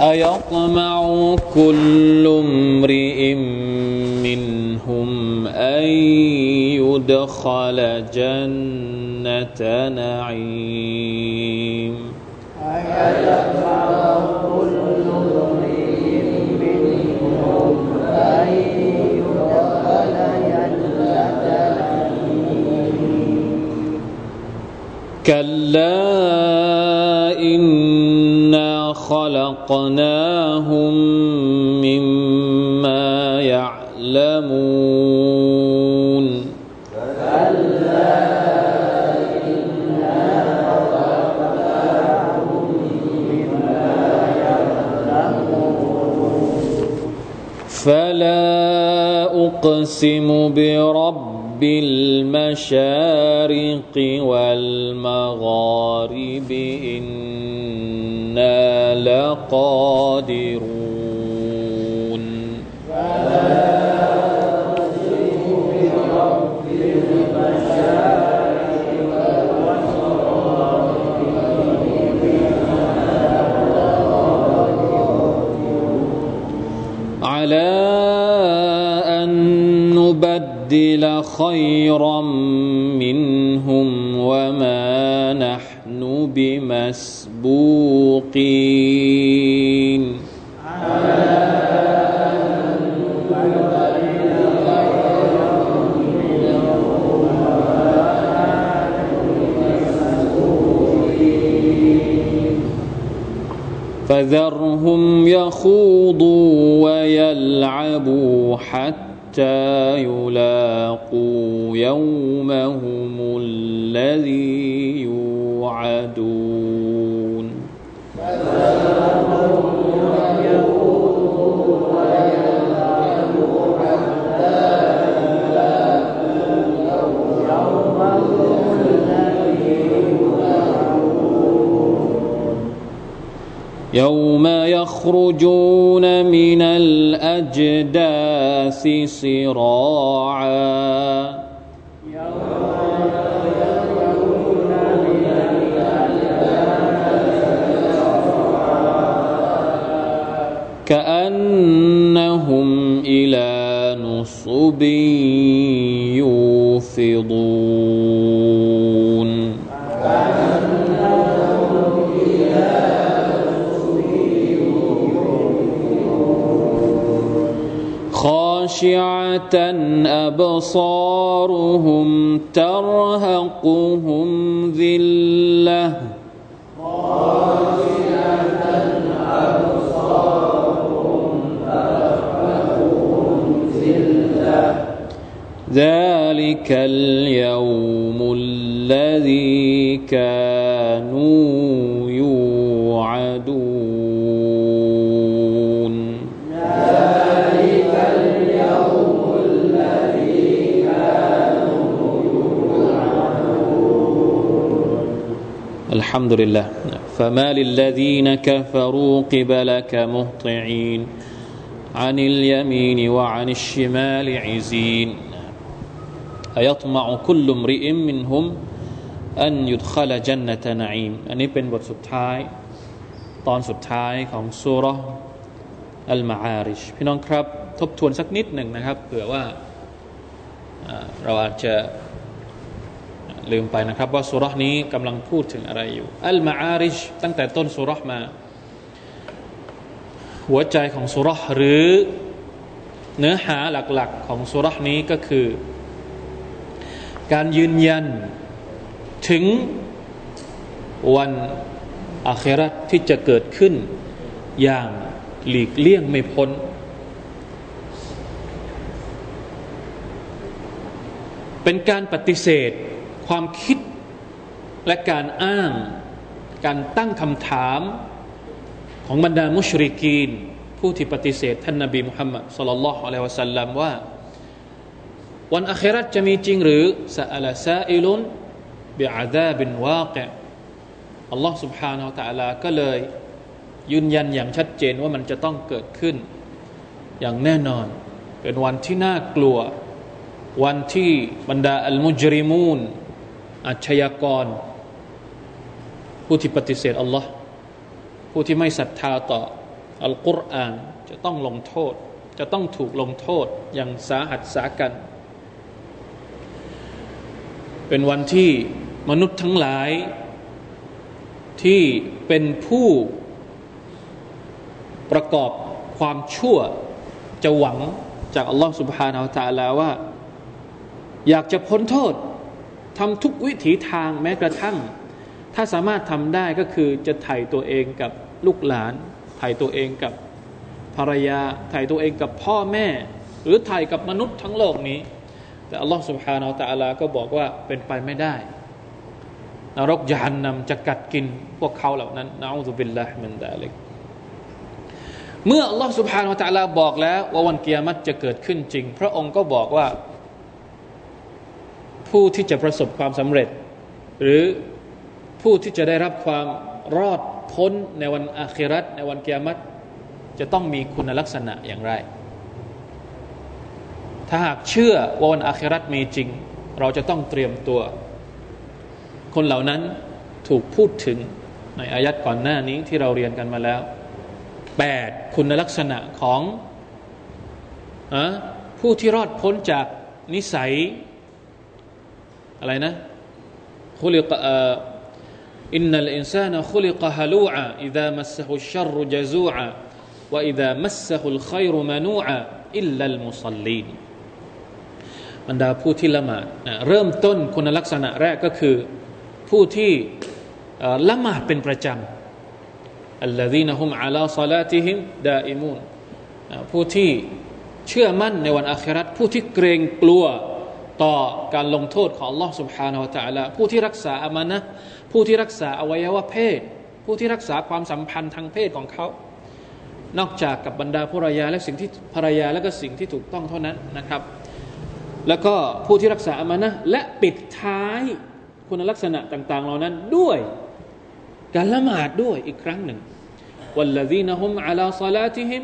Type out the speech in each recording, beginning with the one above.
أيطمع كل امرئ منهم أن يدخل جنة نعيم. أيطمع كل كلا خلقناهم مما يعلمون. فلا أقسم برب المشارق والمغارب إنا لقادرون على أن نبدل خيرا منهم وما نحن بمسبوقين فذرهم يخوضوا ويلعبوا حتى يلاقوا يومهم الذي يوم يخرجون من الأجداث صراعا. كأنهم إلى نصب يوفضون. خاشعة أبصارهم ترهقهم ذلة ذلك اليوم الذي كان الحمد لله فما للذين كفروا قبلك مهطعين عن اليمين وعن الشمال عزين أيطمع كل امرئ منهم أن يدخل جنة نعيم อันนี้เป็นบทสุดท้าย ตอนสุดท้ายของสุรอัลมาอาริชพี่น้องครับ ทบทวนสักนิดหนึ่งนะครับเผื่อว่าอ่าเราอาจจะ ลืมไปนะครับ ว่าสุรษนี้กำลังพูดถึงอะไรอยู่ อัลมาอาริชตั้งแต่ต้นสุรษมา หัวใจของสุรษหรือเนื้อหาหลักๆของสุรษนี้ก็คือ การยืนยันถึงวันอาคราตที่จะเกิดขึ้นอย่างหลีกเลี่ยงไม่พ้น เป็นการปฏิเสธ ความคิดและการอ้าง การตั้งคำถาม ของบรรดามุชริกีน ผู้ที่ปฏิเสธท่านนบีมุฮัมมัดสุลลัลลอฮุอะลัยฮิวะสัลลัมว่า วันอาคราตจะมีจริงหรือซาอัลซาอิลุนบิอาดาบินวาเกอัลลอฮ์ سبحانه และ تعالى ก็เลยยืนยันอย่างชัดเจนว่ามันจะต้องเกิดขึ้น อย่างแน่นอน เป็นวันที่น่ากลัว วันที่บรรดาอัลมุจริมูน อาชญากร ผู้ที่ปฏิเสธอัลลอฮ์ผู้ที่ไม่ศรัทธาต่ออัลกุรอานจะต้องลงโทษ จะต้องถูกลงโทษอย่างสาหัสสากัน เป็นวันที่มนุษย์ทั้งหลาย ที่เป็นผู้ประกอบความชั่วจะหวังจากอัลลอฮฺสุบฮานาอัลตะลาว่า อยากจะพ้นโทษ ทำทุกวิถีทางแม้กระทั่ง ถ้าสามารถทำได้ก็คือจะไถ่ตัวเองกับลูกหลาน ไถ่ตัวเองกับภรรยา ไถ่ตัวเองกับพ่อแม่ หรือไถ่กับมนุษย์ทั้งโลกนี้ แต่อัลลอฮฺสุบฮานาอัลตะลาก็บอกว่าเป็นไปไม่ได้นรกยานนำจะกัดกินพวกเขาเหล่านั้นนะอูซุบิลลาฮิมินดาลิกเมื่ออัลลอฮฺสุบฮานาอัลตะลาบอกแล้วว่าวันเกียรติจะเกิดขึ้นจริง พระองค์ก็บอกว่า ผู้ที่จะประสบความสำเร็จ หรือผู้ที่จะได้รับความรอดพ้นในวันอาคิรัตในวันเกียรติจะต้องมีคุณลักษณะอย่างไร ถ้าหากเชื่อว่าวันอาคิรัตมีจริง เราจะต้องเตรียมตัว คนเหล่านั้นถูกพูดถึงในอายัดก่อนหน้านี้ที่เราเรียนกันมาแล้วแปดคุณลักษณะของอผู้ที่รอดพ้นจากนิสัย อะไรนะคุลิกอินนัลอินซานคุลิกฮะลูอะอิดามัสฮุชรจซูอะวะอิดามัสฮุลขัยรุมานูอะอิลลัลมุซัลลีนบรรดาผู้ที่ละหมาดนะเริ่มต้นคุณลักษณะแรกก็คือ ผู้ที่ละหมาดเป็นประจำอัลลฮีนฮุมอาลาซาลาติฮิมดาอิมูนผู้ที่เชื่อมั่นในวันอาคราตผู้ที่เกรงกลัว ต่อการลงโทษของ Allah سبحانه และ تعالى ผู้ที่รักษาอามานะผู้ที่รักษาอวัยวะเพศ ผู้ที่รักษาความสัมพันธ์ทางเพศของเขา นอกจากกับบรรดาภรรยาและสิ่งที่ภรรยาและก็สิ่งที่ถูกต้องเท่านั้นนะครับ แล้วก็ผู้ที่รักษาอามานะและปิดท้ายคุณลักษณะต่าง ๆ เหล่านั้นด้วยการละหมาดด้วยอีกครั้งหนึ่ง والذين هم على صلاتهم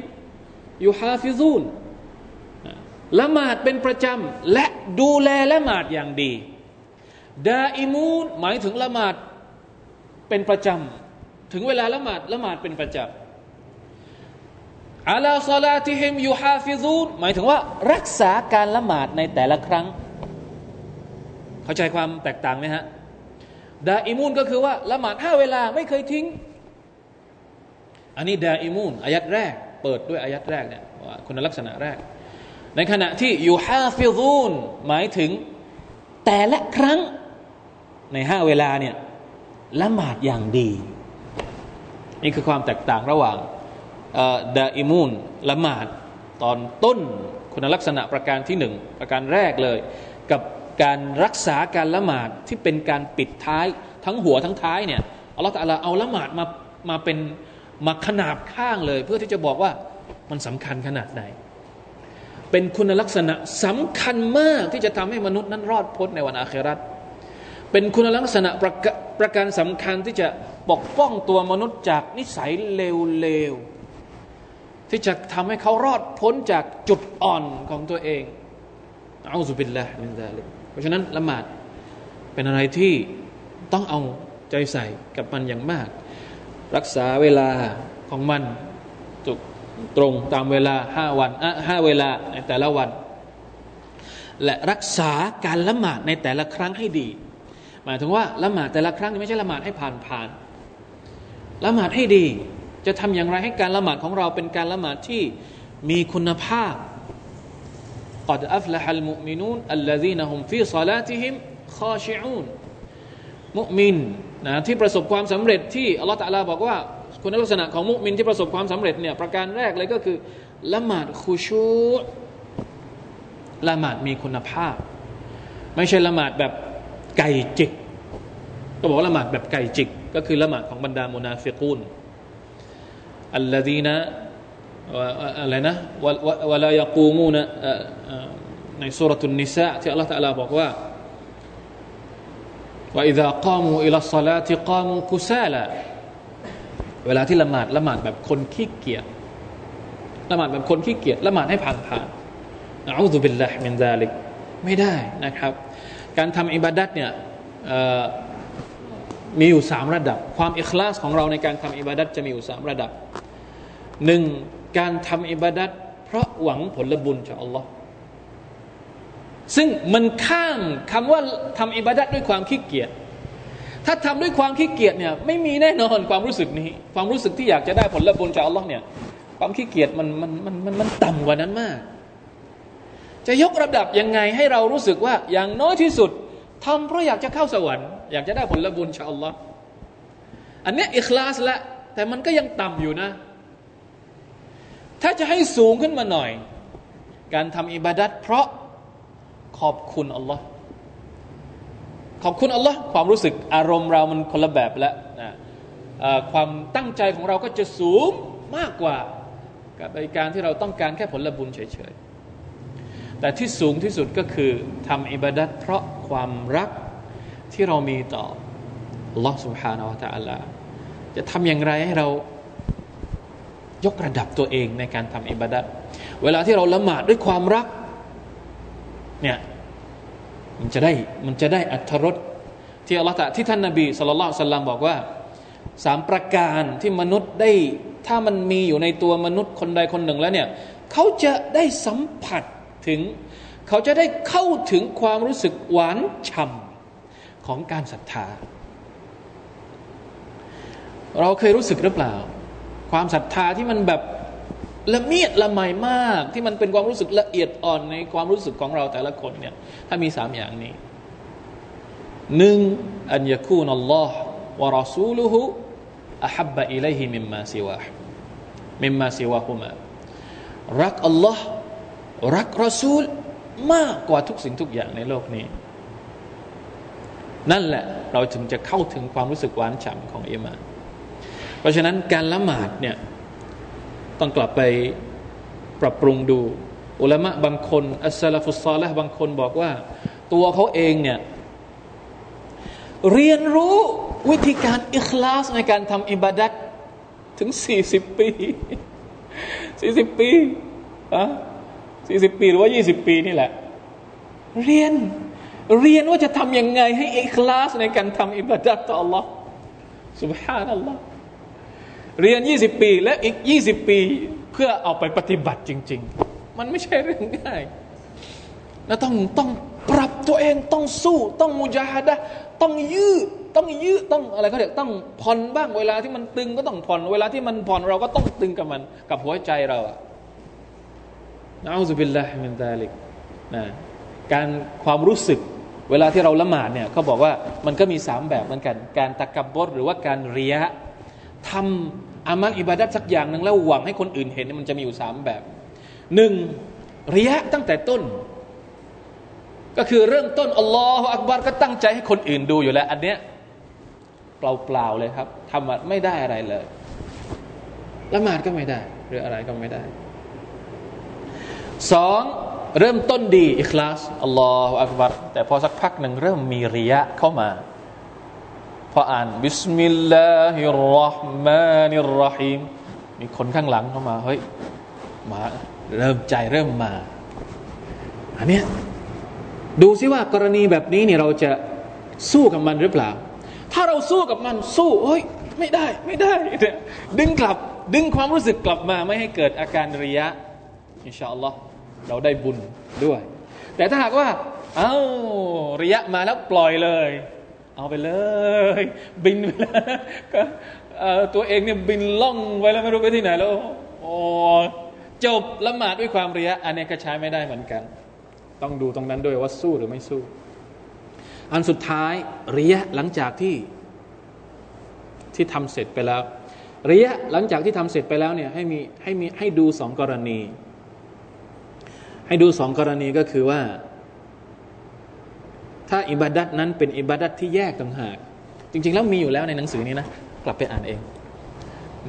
يحافظون ละหมาดเป็นประจำและดูแลละหมาดอย่างดีدائمون หมายถึงละหมาดเป็นประจำถึงเวลาละหมาดละหมาดเป็นประจำعلى صلاتهم يحافظون หมายถึงว่ารักษาการละหมาดในแต่ละครั้ง เข้าใจความแตกต่างไหมฮะدائمون ก็คือว่าละหมาดห้าเวลาไม่เคยทิ้ง อันนี้ دائمون อายัดแรก เปิดด้วยอายัดแรกเนี่ยคุณลักษณะแรก ในขณะที่ยูฮาฟิซูนหมายถึงแต่ละครั้งในห้าเวลาเนี่ยละหมาดอย่างดี นี่คือความแตกต่างระหว่างดาอิมูนละหมาดตอนต้นคุณลักษณะประการที่หนึ่งประการแรกเลย กับการรักษาการละหมาดที่เป็นการปิดท้ายทั้งหัวทั้งท้ายเนี่ยอัลลอฮฺตะลาเอาละหมาดมามาเป็นมาขนาบข้างเลย เพื่อที่จะบอกว่ามันสำคัญขนาดไหน เป็นคุณลักษณะสำคัญมากที่จะทำให้มนุษย์นั้นรอดพ้นในวันอาคราตเป็นคุณลักษณะประประการสำคัญที่จะปกป้องตัวมนุษย์จากนิสัยเลวๆที่จะทำให้เขารอดพ้นจากจุดอ่อนของตัวเองเอาสุบินละมินซาลิกเพราะฉะนั้นละหมาดเป็นอะไรที่ต้องเอาใจใส่กับมันอย่างมาก รักษาเวลาของมัน ตรงตามเวลาห้าวันห้าเวลาในแต่ละวัน และรักษาการละหมาดในแต่ละครั้งให้ดี หมายถึงว่าละหมาดแต่ละครั้งไม่ใช่ละหมาดให้ผ่านผ่านละหมาดให้ดี จะทำอย่างไรให้การละหมาดของเราเป็นการละหมาดที่มีคุณภาพกอดอัฟละฮัลมุมินูนอัลลซีนฮุมฟีซาลาติฮิมخاشعون มุมินนะที่ประสบความสำเร็จที่อัลลอฮฺตะลาบอกว่า คุณลักษณะของมุมินที่ประสบความสำเร็จเนี่ยประการแรกเลยก็คือละหมาด خشوع ละหมาดมีคุณภาพ ไม่ใช่ละหมาดแบบไก่จิก ก็บอกว่าละหมาดแบบไก่จิก ก็คือละหมาดของบรรดาمنافقون الذين อะไรนะ ولا يقومونในสุรทุนนิสะที่อัลลอฮฺตะลาบอกว่าว่าอิดะก เวลาที่ละหมาดละหมาดแบบคนขี้เกียจละหมาดแบบคนขี้เกียจละหมาดให้ผ่านผ่านนะอูซุบิลลาฮิมินซาลิกไม่ได้นะครับ การทำอิบาดัตเนี่ยมีอยู่สามระดับ ความอิคลาสของเราในการทำอิบาดัตจะมีอยู่สามระดับหนึ่งการทำอิบาดัตเพราะหวังผลบุญจากอัลลอฮ์ซึ่งมันข้ามคำว่าทำอิบาดัตด้วยความขี้เกียจ ถ้าทำด้วยความขี้เกียจเนี่ยไม่มีแน่นอนความรู้สึกนี้ ความรู้สึกที่อยากจะได้ผลบุญจากอัลลอฮ์เนี่ยความขี้เกียจมันมันมันมันมันต่ำกว่านั้นมาก จะยกระดับยังไงให้เรารู้สึกว่าอย่างน้อยที่สุดทำเพราะอยากจะเข้าสวรรค์อยากจะได้ผลบุญจากอัลลอฮ์อันนี้อิคลาสละแต่มันก็ยังต่ำอยู่นะ ถ้าจะให้สูงขึ้นมาหน่อย การทำอิบาดัตเพราะขอบคุณอัลลอฮ์ ขอบคุณอัลลอฮ์ความรู้สึกอารมณ์เรามันคนละแบบแล้วนะความตั้งใจของเราก็จะสูงมากกว่ากับการที่เราต้องการแค่ผลบุญเฉยๆ แต่ที่สูงที่สุดก็คือทำอิบาดัตเพราะความรักที่เรามีต่อ Allah سبحانه และ تعالى จะทำอย่างไรให้เรายกระดับตัวเองในการทำอิบาดัตเวลาที่เราละหมาดด้วยความรักเนี่ย มันจะได้มันจะได้อัธรสที่อัลลอฮฺที่ท่านนาบีสุลต่านสัลลัมบอกว่าสามประการที่มนุษย์ได้ถ้ามันมีอยู่ในตัวมนุษย์คนใดคนหนึ่งแล้วเนี่ยเขาจะได้สัมผัสถึง เขาจะได้เข้าถึงความรู้สึกหวานฉ่ำของการศรัทธา เราเคยรู้สึกหรือเปล่า ความศรัทธาที่มันแบบ ละเมียดละไมมาก ที่มันเป็นความรู้สึกละเอียดอ่อนในความรู้สึกของเราแต่ละคนเนี่ยถ้ามีสามอย่างนี้หนึ่งอันยาคูนัลลอฮ์วะรอซูลุฮุอัฮับบะอิเลฮิมิมมาซิวะมิมมาซิวะฮุมารักอัลลอฮ์รักรอซูลมากกว่าทุกสิ่งทุกอย่างในโลกนี้ นั่นแหละเราถึงจะเข้าถึงความรู้สึกหวานฉ่ำของอิมาน เพราะฉะนั้นการละหมาดเนี่ย ต้องกลับไปปรับปรุงดู อุลามะบางคน อัสซาลฟุสซาละบางคนบอกว่า ตัวเขาเองเนี่ย เรียนรู้วิธีการอิคลาสในการทำอิบาดัตถึงสี่สิบปีสี่สิบปีอะสี่สิบปีหรือว่ายี่สิบปีนี่แหละ เรียนเรียนว่าจะทำยังไงให้อิคลาสในการทำอิบาดัตต่อ Allah سبحان الله เรียน 20 ปี และอีก 20 ปีเพื่อเอาไปปฏิบัติจริง ๆ มันไม่ใช่เรื่องง่าย แล้วต้องต้องปรับตัวเองต้องสู้ต้องมุจาฮดะต้องยืดต้องยืดต้องอะไรก็เรียกต้องผ่อนบ้างเวลาที่มันตึงก็ต้องผ่อน เวลาที่มันผ่อนเราก็ต้องตึงกับมัน กับหัวใจเราอะนะอัลลอฮฺบิลลาฮิมินตาลิกนะการความรู้สึกเวลาที่เราละหมาดเนี่ยเขาบอกว่ามันก็มีสามแบบเหมือนกัน การตะกับบดหรือว่าการเรียะทำ อามัลอิบาดัตสักอย่างหนึ่งแล้วหวังให้คนอื่นเห็นมันจะมีอยู่สามแบบหนึ่งริยะตั้งแต่ต้น ก็คือเริ่มต้นอัลลอฮฺอักบารก็ตั้งใจให้คนอื่นดูอยู่แล้ว อันเนี้ยเปล่าๆเลยครับทำไม่ได้อะไรเลยละหมาดก็ไม่ได้ หรืออะไรก็ไม่ได้สองเริ่มต้นดีอิคลาสอัลลอฮฺอักบารแต่พอสักพักหนึ่งเริ่มมีริยะเข้ามา พออ่านบิสมิลลาฮิรราะห์มานิรราะฮีมมีคนข้างหลังเข้ามาเฮ้ยมาเริ่มใจเริ่มมาอันเนี้ยดูซิว่ากรณีแบบนี้เนี่ยเราจะสู้กับมันหรือเปล่า ถ้าเราสู้กับมันสู้เฮ้ยไม่ได้ไม่ได้เดึงกลับดึงความรู้สึกกลับมาไม่ให้เกิดอาการริยะอินชาอัลลอฮ์เราได้บุญด้วย แต่ถ้าหากว่า เอา้าริยะมาแล้วปล่อยเลย เอาไปเลย บินไปแล้วก็ตัวเองเนี่ยบินล่องไปแล้วไม่รู้ไปที่ไหนแล้วโอ้จบละหมาดด้วยความเรียอันนี้ก็ใช้ไม่ได้เหมือนกัน ต้องดูตรงนั้นด้วยว่าสู้หรือไม่สู้ อันสุดท้ายเรียหลังจากที่ที่ทำเสร็จไปแล้วเรียหลังจากที่ทำเสร็จไปแล้วเนี่ยให้มีให้มีให้ดูสองกรณี ให้ดูสองกรณีก็คือว่า ถ้าอิบาดัตนั้นเป็นอิบาดัตที่แยกต่างหาก จริง ๆ แล้วมีอยู่แล้วในหนังสือนี้นะ กลับไปอ่านเอง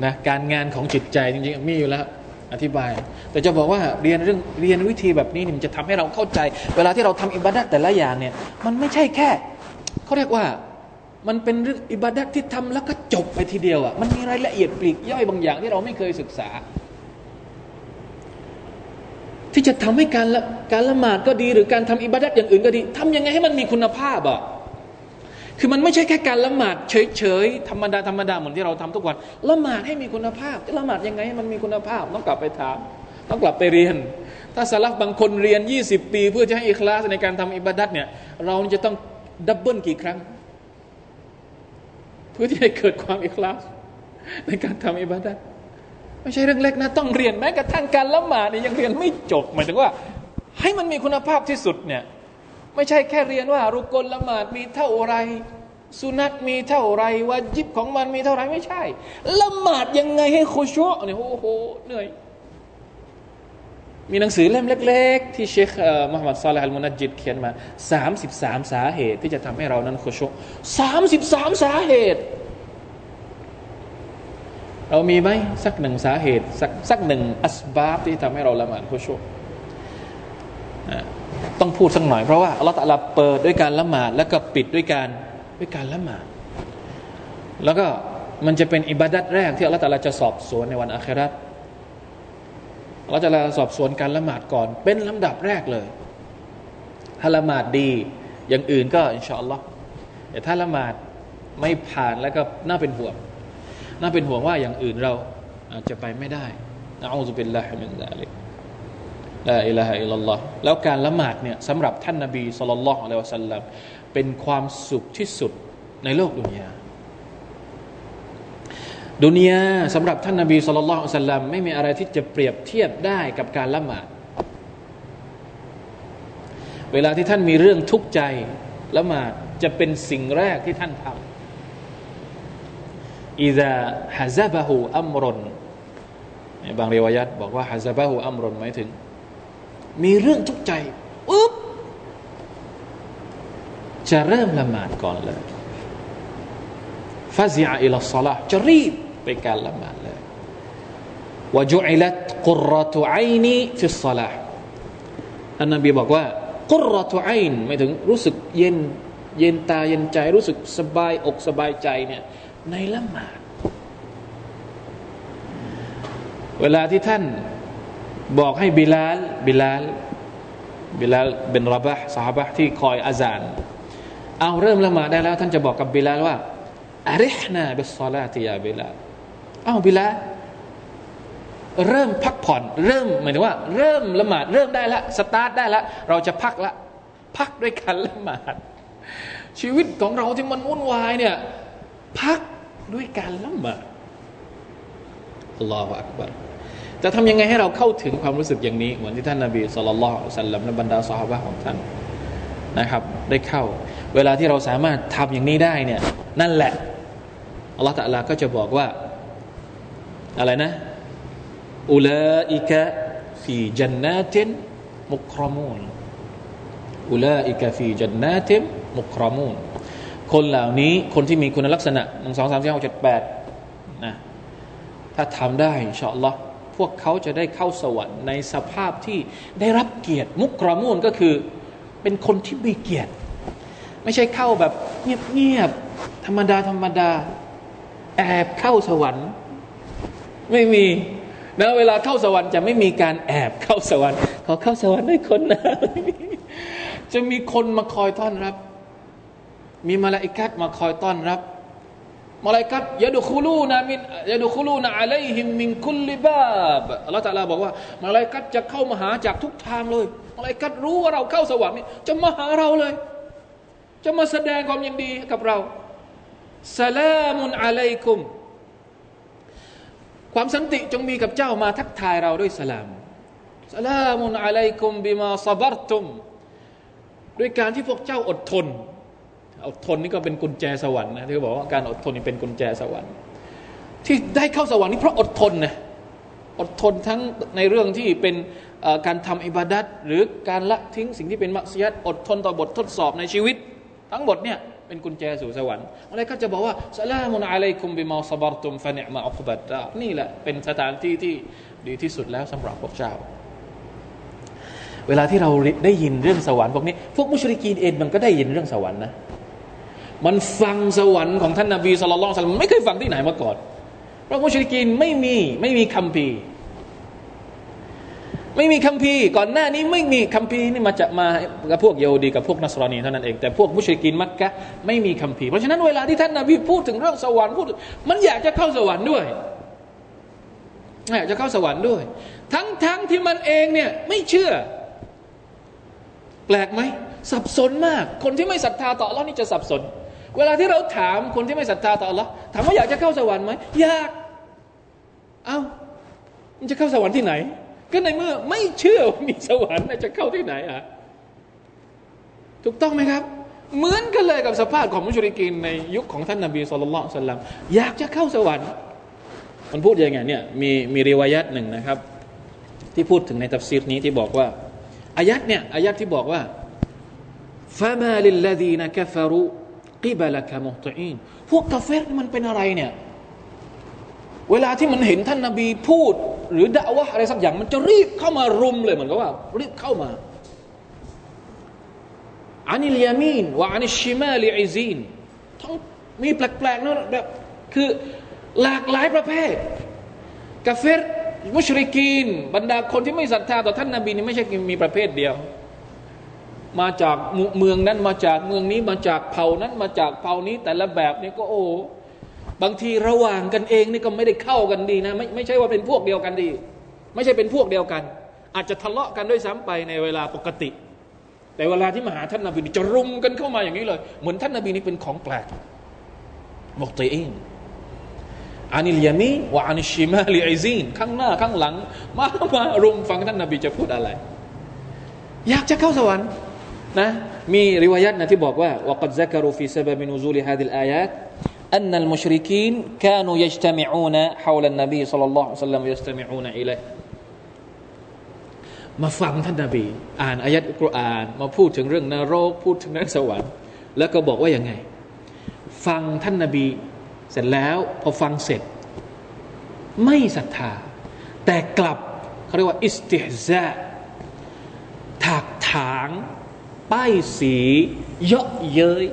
นะการงานของจิตใจจริงๆมีอยู่แล้วอธิบาย แต่จะบอกว่าเรียนเรื่องเรียนวิธีแบบนี้นี่มันจะทำให้เราเข้าใจ เวลาที่เราทำอิบาดัตแต่ละอย่างเนี่ย มันไม่ใช่แค่เขาเรียกว่ามันเป็นเรื่องอิบาดัตที่ทำแล้วก็จบไปทีเดียวอะมันมีรายละเอียดปลีกย่อยบางอย่างที่เราไม่เคยศึกษา ที่จะทำให้การการละหมาดก็ดี หรือการทำอิบาดัตอย่างอื่นก็ดีทำยังไงให้มันมีคุณภาพอะคือมันไม่ใช่แค่การละหมาดเฉยๆธรรมดาธรรมดาเหมือนที่เราทำทุกวันละหมาดให้มีคุณภาพจะละหมาดยังไงให้มันมีคุณภาพ ต้องกลับไปถามต้องกลับไปเรียน ถ้าสลับบางคนเรียน 20 ปี เพื่อจะให้อิคลาสในการทำอิบาดัตเนี่ยเราจะต้องดับเบิลกี่ครั้ง เพื่อที่ให้เกิดความอิคลาสในการทำอิบาดัต ไม่ใช่เรื่องเล็กนะต้องเรียนแม้กระทั่งการละหมาดเนี่ยยังเรียนไม่จบหมายถึงว่า ให้มันมีคุณภาพที่สุดเนี่ยไม่ใช่แค่เรียนว่ารุกลละหมาดมีเท่าไรสุนัตมีเท่าไรวาจิบของมันมีเท่าไรไม่ใช่ละหมาดยังไงให้คุชวเนี่ยโอ้โหเหนื่อยมีหนังสือเล่มเล็ก ๆ ที่เชคมุฮัมมัดซาลฮัลมุนัจิดเขียนมา 33 สาเหตุที่จะทำให้เรานั้นคุชสามสิบสามสาเหตุ เรามีไหมสักหนึ่งสาเหตุ สักสักหนึ่งอัสบาบที่ทำให้เราละหมาดคุชต้องพูดสักหน่อยเพราะว่าอัลลอฮฺตะลาเปิดด้วยการละหมาดแล้วก็ปิดด้วยการด้วยการละหมาดแล้วก็มันจะเป็นอิบาดัตแรกที่อัลลอฮฺตะลาจะสอบสวนในวันอาคราเราจะลาสอบสวนการละหมาดก่อน เป็นลำดับแรกเลยถ้าละหมาดดีอย่างอื่นก็อินชาอัลลอฮ์แต่ถ้าละหมาดไม่ผ่านแล้วก็น่าเป็นห่วง น่าเป็นห่วงว่าอย่างอื่นเราอาจจะไปไม่ได้นะأعوذ بالله من ذلك لا إله إلا الله แล้วการละหมาดเนี่ยสำหรับท่านนาบีصلى الله عليه وسلم เป็นความสุขที่สุดในโลกดุนยาดุนยาสำหรับท่านนาบีصلى الله عليه وسلم ไม่มีอะไรที่จะเปรียบเทียบได้กับการละหมาด เวลาที่ท่านมีเรื่องทุกข์ใจละหมาดจะเป็นสิ่งแรกที่ท่านทำ อิดะฮะซาบะฮูอัมรนบางเรียวัยบอกว่าฮะซาบะฮูอัมรนหมายถึง มีเรื่องทุกข์ใจอุ๊บจะเริ่มละหมาดก่อนเลยฟาซิอาอิลสลาจะรีบไปการละหมาดเลยวจุอิลัตกุรตุไอني في الصلاة ท่านนบีบอกว่าقرة عين หมายถึงรู้สึกเย็นเย็นตาเย็นใจรู้สึกสบายอกสบายใจเนี่ย ในละหมาด เวลาที่ท่านบอกให้บิลาลบิลาลบิลาลบินรอบะห์ซอฮาบะฮ์ที่คอยอาซานเอาเริ่มละหมาดได้แล้ว ท่านจะบอกกับบิลาลว่าأرحنا بالصلاة يا بلالอ้าบิลาเริ่มพักผ่อนเริ่มหมายถึงว่า เริ่มละหมาดเริ่มได้ละสตาร์ทได้ละเราจะพักละ พักด้วยกันละหมาดชีวิตของเราที่มันวุ่นวายเนี่ย พักด้วยการละหมาดอัลลอฮฺอักบารจะทำยังไงให้เราเข้าถึงความรู้สึกอย่างนี้ เหมือนที่ท่านนาบีสุลต่านสัลลัมและบรรดาสหายของท่านนะครับ ได้เข้า เวลาที่เราสามารถทำอย่างนี้ได้เนี่ยนั่นแหละอัลลอฮฺตะลาก็จะบอกว่าอะไรนะอุลาอิกะฟีจันนาตินมุครามูนอุลาอิกะฟีจันนาตินมุครามูน คนเหล่านี้คนที่มีคุณลักษณะหนึ่งสองสามสี่ห้าเจ็ดแปดนะถ้าทำได้อินชาอัลลอฮ์พวกเขาจะได้เข้าสวรรค์ในสภาพที่ได้รับเกียรติ มุกรมูนก็คือเป็นคนที่มีเกียรติ ไม่ใช่เข้าแบบเงียบๆธรรมดาธรรมดา แอบเข้าสวรรค์ ไม่มีนะเวลาเข้าสวรรค์จะไม่มีการแอบเข้าสวรรค์ขอเข้าสวรรค์ด้วยคนนะจะมีคนมาคอยต้อนรับ มีมาลาอิกัดมาคอยต้อนรับมาลาอิกัดยาดุคูลูนามินยาดุคูลูนาอะลัยฮิมมินคุลลิบาบอัลลอฮฺตะลาบอกว่ามาลาอิกัดจะเข้ามาหาจากทุกทางเลยมาลาอิกัดรู้ว่าเราเข้าสวรรค์นี่จะมาหาเราเลย จะมาแสดงความยินดีกับเราสลามุนอะลัยกุม ความสันติจงมีกับเจ้ามาทักทายเราด้วยสลามสลามุนอะลัยกุมบิมาซาบรตุมด้วยการที่พวกเจ้าอดทน อดทนนี่ก็เป็นกุญแจสวรรค์นะที่เขาบอกว่าการอดทนนี่เป็นกุญแจสวรรค์ ที่ได้เข้าสวรรค์นี่เพราะอดทนนะอดทนทั้งในเรื่องที่เป็นการทำอิบาดัตหรือการละทิ้งสิ่งที่เป็นมักซิยัดอดทนต่อบททดสอบในชีวิต ทั้งหมดเนี่ยเป็นกุญแจสู่สวรรค์อะไรก็จะบอกว่าสลามุนอะลัยคุมบิมาซบารตุมฟะเนมาอัคบัดดานี่แหละเป็นสถานที่ที่ดีที่สุดแล้วสำหรับพวกเจ้า เวลาที่เราได้ยินเรื่องสวรรค์พวกนี้ พวกมุชริกีนเองมันก็ได้ยินเรื่องสวรรค์นะ มันฟังสวรรค์ของท่านนาบีสุลต่านไม่เคยฟังที่ไหนมาก่อน เพราะมุชริกีนไม่มีไม่มีคำพีไม่มีคัมภีร์ก่อนหน้านี้ไม่มีคัมภีร์นี่มาจะมากับพวกเยโฮดีกับพวกนัสรอนีเท่านั้นเองแต่พวกมุชริกินมักกะไม่มีคัมภีร์เพราะฉะนั้นเวลาที่ท่านนาบีพูดถึงเรื่องสวรรค์พูดมันอยากจะเข้าสวรรค์ด้วยอยากจะเข้าสวรรค์ด้วย ทั้งทั้งที่มันเองเนี่ยไม่เชื่อ แปลกไหมสับสนมาก คนที่ไม่ศรัทธาต่ออัลนี่จะสับสน เวลาที่เราถามคนที่ไม่ศรัทธาต่ออัลถามว่าอยากจะเข้าสวรรค์ไหมอยาก เอา้ามันจะเข้าสวรรค์ที่ไหน ก็ในเมื่อไม่เชื่อว่ามีสวรรค์จะเข้าที่ไหนอะถูกต้องไหมครับ เหมือนกันเลยกับสภาพของมุชริกินในยุคของท่านนาบีสุลต่านสัลลัมอยากจะเข้าสวรรค์ มันพูดยังไงเนี่ยมีมีรีวายัตหนึ่งนะครับ ที่พูดถึงในตัฟซีรนี้ที่บอกว่าอายัดเนี่ยอายัดที่บอกว่าفمال الذين كفروا قبلك مهطعين พวกกาเฟรมันเป็นอะไรเนี่ย เวลาที่มันเห็นท่านนาบีพูด หรือดะวะห์อะไรสักอย่าง มันจะรีบเข้ามารุมเลยเหมือนกับว่า รีบเข้ามาعن اليمين وعن الشمال عزين ทั้งมีแปลกๆนะแบบคือหลากหลายประเภทกาเฟรมุชริกีน บรรดาคนที่ไม่ศรัทธาต่อท่านนาบีนี่ไม่ใช่มีประเภทเดียว มาจากเมืองนั้นมาจากเมืองนี้มาจากเผ่านั้นมาจากเผ่านี้แต่ละแบบนี่ก็โอ้บางทีระหว่างกันเองนี่ก็ไม่ได้เข้ากันดีนะไม่ไม่ใช่ว่าเป็นพวกเดียวกันดี ไม่ใช่เป็นพวกเดียวกัน อาจจะทะเลาะกันด้วยซ้ำไปในเวลาปกติ แต่เวลาที่มาหาท่านนาบีจะรุมกันเข้ามาอย่างนี้เลย เหมือนท่านนาบีนี่เป็นของแปลกمهطعين عن اليمين وعن الشمال عزين ข้างหน้าข้างหลัง มามารุมฟังท่านนาบีจะพูดอะไร อยากจะเข้าสวรรค์ นะมีริวายัตนะที่บอกว่า وقد ذكروا في سبب نزول هذه الآيات أن المشركين كانوا يجتمعون حول النبي صلى الله عليه وسلم يستمعون إليه มาฟังท่านนาบีอ่านอายัดอัลกุรอานมาพูดถึงเรื่องนรกพูดถึงนรกสวรรค์ แล้วก็บอกว่าอย่างไง ฟังท่านนาบีเสร็จแล้วพอฟังเสร็จ ไม่ศรัทธา แต่กลับเขาเรียกว่าอิสติฮซาถักถาง ป้ายสีเยาะเย้ย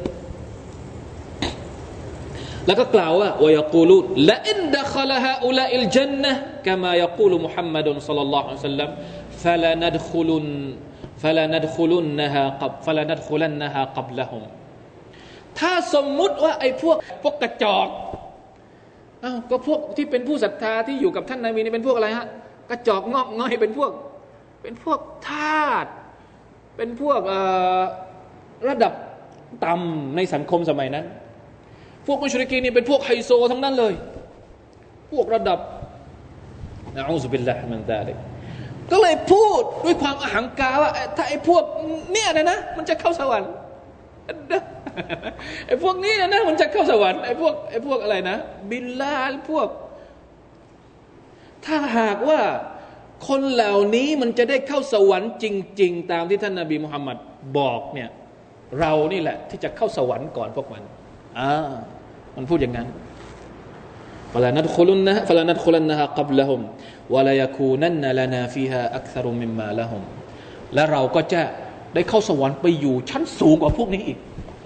แล้วก็กล่าวว่าวยกูลูละอินดัคลฮะอุลาอิลจันนะกามายกูลมุฮัมมัดุลสัลลัลลอฮุอะลัยฮิสัลลัมฟะลานัดคุลุนฟะลานัดคุลุนนะฮะกับฟะลานัดคุลันนะฮะกับละฮุมถ้าสมมุติว่าไอ้พวกพวกกระจอกอ้าวก็พวกที่เป็นผู้ศรัทธาที่อยู่กับท่านนบีนี่เป็นพวกอะไรฮะกระจอกงอกง่อยเป็นพวก เป็นพวกทาส เป็นพวกระดับต่ำในสังคมสมัยนั้น พวกมุชริกีนี่เป็นพวกไฮโซทั้งนั้นเลย พวกระดับนะอูซุบิลลาฮิมันซาลิกก็เลยพูดด้วยความอหังการว่าถ้าไอ้พวกเนี่ยนะนะมันจะเข้าสวรรค์ไอ้พวกนี้นะนะมันจะเข้าสวรรค์ไอ้พวกไอ้พวกอะไรนะ บิลลาพวก ถ้าหากว่า คนเหล่านี้มันจะได้เข้าสวรรค์จริง ๆ ตามที่ท่านนาบีมุฮัมมัดบอกเนี่ยเรานี่แหละ ที่จะเข้าสวรรค์ก่อนพวกมันอ่ามันพูดอย่างนั้นฟลานัดคุลุนนะฟลานัดคุลันนะฮะกับละหมวลายคูนันนลานาฟีฮาอักษรุมิมมาละหมและเราก็จะได้เข้าสวรรค์ไปอยู่ชั้นสูงกว่าพวกนี้อีก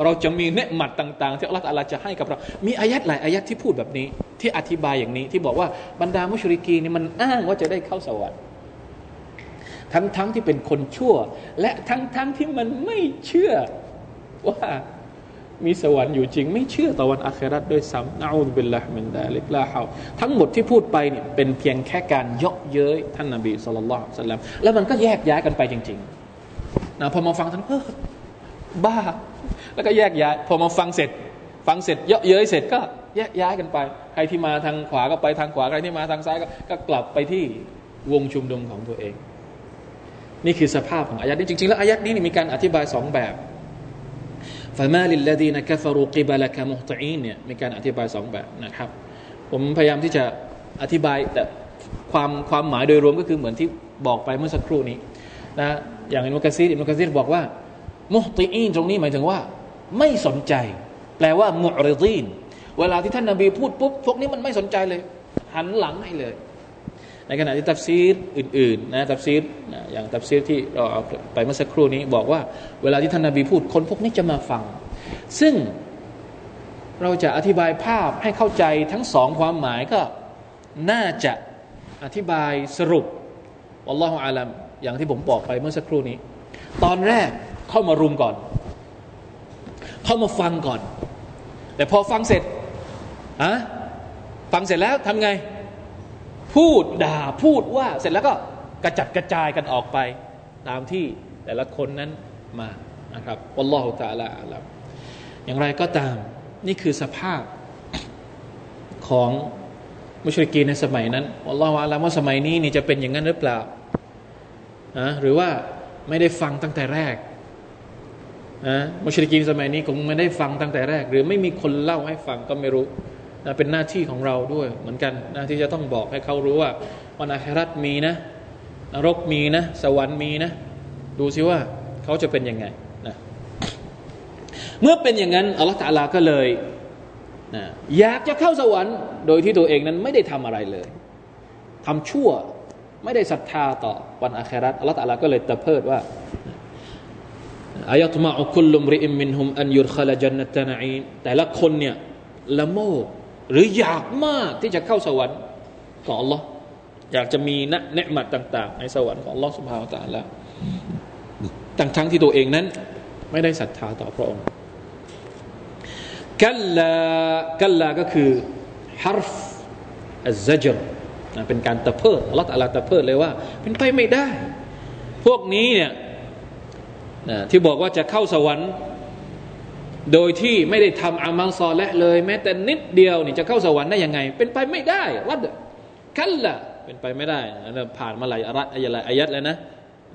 เราจะมีเนืหมัดต่างๆ ที่อัลลอฮฺจะให้กับเรา มีอายัดหลายอายัดที่พูดแบบนี้ ที่อธิบายอย่างนี้ที่บอกว่าบรรดามุชริกีนี่มันอ้างว่าจะได้เข้าสวรรค์ทั้งๆทที่เป็นคนชั่ว และทั้งๆทที่มันไม่เชื่อว่ามีสวรรค์อยู่จริง ไม่เชื่อต่อวันอาคราตด้วยซ้ำนะอูบิลลาฮ์มินดาลิกลาฮาทั้งหมดที่พูดไปเนี่ยเป็นเพียงแค่การเยาะเย้ยท่านนบีสุลต่านลลัมแล้วมันก็แยกย้ายกันไปจริงๆนะพอมาฟังท่านเออ บ้า แล้วก็แยกย้าย พอมาฟังเสร็จ ฟังเสร็จเยาะเย้ยเสร็จก็แยกย้ายกันไป ใครที่มาทางขวาก็ไปทางขวา ใครที่มาทางซ้ายก็ก็กลับไปที่วงชุมนุมของตัวเอง นี่คือสภาพของอายัดนี้จริงๆแล้วอายัดนี้มีการอธิบายสองแบบฟามาลิลลดีนกัฟรุกิบาลกะมุตอีนเนี่ยมีการอธิบายสองแบบนะครับ ผมพยายามที่จะอธิบายแต่ความความหมายโดยรวมก็คือเหมือนที่บอกไปเมื่อสักครู่นี้นะอย่างอินุกซีดอินุกซีดบอกว่า มุตอีนตรงนี้หมายถึงว่า ไม่สนใจ แปลว่ามุริดีนเวลาที่ท่านนาบีพูดปุ๊บพวกนี้มันไม่สนใจเลย หันหลังให้เลย ในขณะที่ตัฟซีรอื่นๆนะตัฟซีรอย่างตัฟซีรที่เราเอาไปเมื่อสักครู่นี้บอกว่า เวลาที่ท่านนาบีพูดคนพวกนี้จะมาฟัง ซึ่งเราจะอธิบายภาพให้เข้าใจทั้งสองความหมายก็น่าจะอธิบายสรุปอัลลอฮฺอาลัมอย่างที่ผมบอกไปเมื่อสักครู่นี้ ตอนแรก เข้ามารุมก่อน เข้ามาฟังก่อน แต่พอฟังเสร็จอะฟังเสร็จแล้วทำไง พูดด่าพูดว่าเสร็จแล้วก็กระจัดกระจายกันออกไป ตามที่แต่ละคนนั้นมานะครับอัลลอฮฺตาลาอัลลอย่างไรก็ตามนี่คือสภาพของมุชริกีในสมัยนั้นอัลลอฮฺอาลามว่าสมัยนี้นี่จะเป็นอย่างนั้นหรือเปล่านะหรือว่าไม่ได้ฟังตั้งแต่แรก นะมุชริกีนสมัยนี้คงไม่ได้ฟังตั้งแต่แรก หรือไม่มีคนเล่าให้ฟังก็ไม่รู้นะเป็นหน้าที่ของเราด้วยเหมือนกันนะที่จะต้องบอกให้เขารู้ว่าวันอาคราตมีนะนรกมีนะ สวรรค์มีนะ ดูซิว่าเขาจะเป็นยังไงนะเมื่อเป็นอย่างนั้นอัลลอฮฺตาลาก็เลยนะอยากจะเข้าสวรรค์โดยที่ตัวเองนั้นไม่ได้ทำอะไรเลยทำชั่วไม่ได้ศรัทธาต่อวันอาคราตอัลลอฮฺตาลาก็เลยตะเพิดว่า อายะตมาอุคุลลุมริอิมมินฮุมอันยุรขลาจันนตนาอีนแต่ละคนเนี่ยละโมบหรืออยากมากที่จะเข้าสวรรค์ของ Allah อยากจะมีนะเนืหมัดต่าง ๆ ในสวรรค์ของ Allah สุบฮาวตะละทั้งทั้งที่ตัวเองนั้น ไม่ได้ศรัทธาต่อพระองค์กัลลากัลลาก็คือฮาร์ฟอัลซจรเป็นการตะเพิดอัลลอฮฺตะลาตะเพิดเลยว่า เป็นไปไม่ได้ พวกนี้เนี่ย ที่บอกว่าจะเข้าสวรรค์ โดยที่ไม่ได้ทำอามัลซอและเลย แม้แต่นิดเดียวนี่จะเข้าสวรรค์ได้ยังไง เป็นไปไม่ได้วัดคัลละเป็นไปไม่ได้นะผ่านมาหลายอารัตหลายอายัดแล้วนะ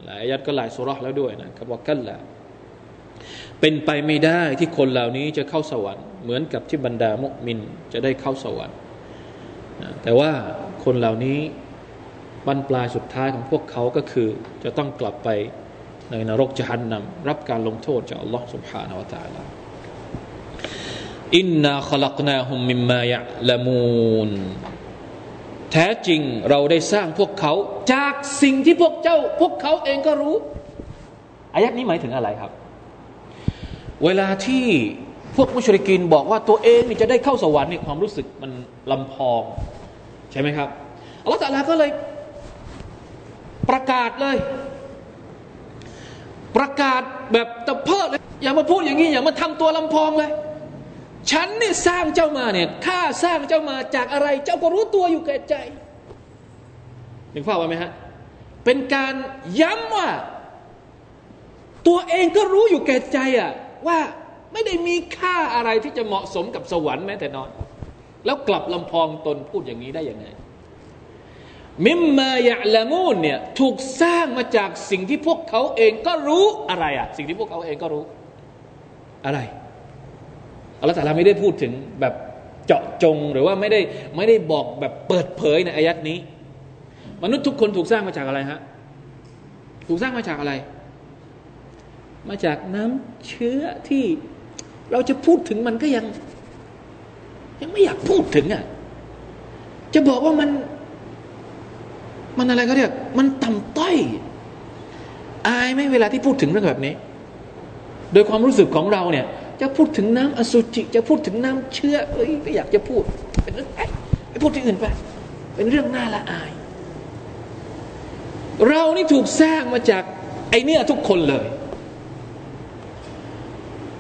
หลายอายัดก็หลายสุรษแล้วด้วยนะคำว่าคัลละเป็นไปไม่ได้ที่คนเหล่านี้จะเข้าสวรรค์เหมือนกับที่บรรดามุมินจะได้เข้าสวรรค์แต่ว่าคนเหล่านี้บรรปลายสุดท้ายของพวกเขาก็คือจะต้องกลับไป ในนรกจหันนำรับการลงโทษจากอัลลอฮ์ سبحانه และ تعالى อินนาขลักนาฮุมมิมมายะละมูนแท้จริงเราได้สร้างพวกเขาจากสิ่งที่พวกเจ้า พวกเขาเองก็รู้ อายัดนี้หมายถึงอะไรครับ เวลาที่พวกมุชริกินบอกว่าตัวเองนี่จะได้เข้าสวรรค์นี่ความรู้สึกมันลำพอง ใช่ไหมครับอัลลอฮฺตะลาก็เลยประกาศเลย ประกาศแบบตะเพิดเลยอย่ามาพูดอย่างนี้อย่ามาทำตัวลำพองเลย ฉันเนี่ยสร้างเจ้ามาเนี่ยข้าสร้างเจ้ามาจากอะไร เจ้าก็รู้ตัวอยู่แก่ใจเห็นภาพไหมฮะเป็นการย้ำว่า ตัวเองก็รู้อยู่แก่ใจอะว่าไม่ได้มีค่าอะไรที่จะเหมาะสมกับสวรรค์แม้แต่น้อยแล้วกลับลำพองตนพูดอย่างนี้ได้ยังไง มิมมายะละมูนเนี่ยถูกสร้างมาจากสิ่งที่พวกเขาเองก็รู้อะไรอะสิ่งที่พวกเขาเองก็รู้ อะไรอัลลอฮฺาลาไม่ได้พูดถึงแบบเจาะจงหรือว่าไม่ได้ไม่ได้บอกแบบเปิดเผยในอายัดนี้ มนุษย์ทุกคนถูกสร้างมาจากอะไรฮะถูกสร้างมาจากอะไร มาจากน้ำเชื้อที่เราจะพูดถึงมันก็ยัง ยังไม่อยากพูดถึงอะจะบอกว่ามัน มันอะไรก็เรียก มันต่ำต้อย อายไหมเวลาที่พูดถึงเรื่องแบบนี้ โดยความรู้สึกของเราเนี่ย จะพูดถึงน้ำอสุจิ จะพูดถึงน้ำเชื้อเอ้ยไม่อยากจะพูด เป็นเรื่องไอ้ไปพูดที่อื่นไป เป็นเรื่องน่าละอาย เรานี่ถูกสร้างมาจากไอเนี่ยทุกคนเลย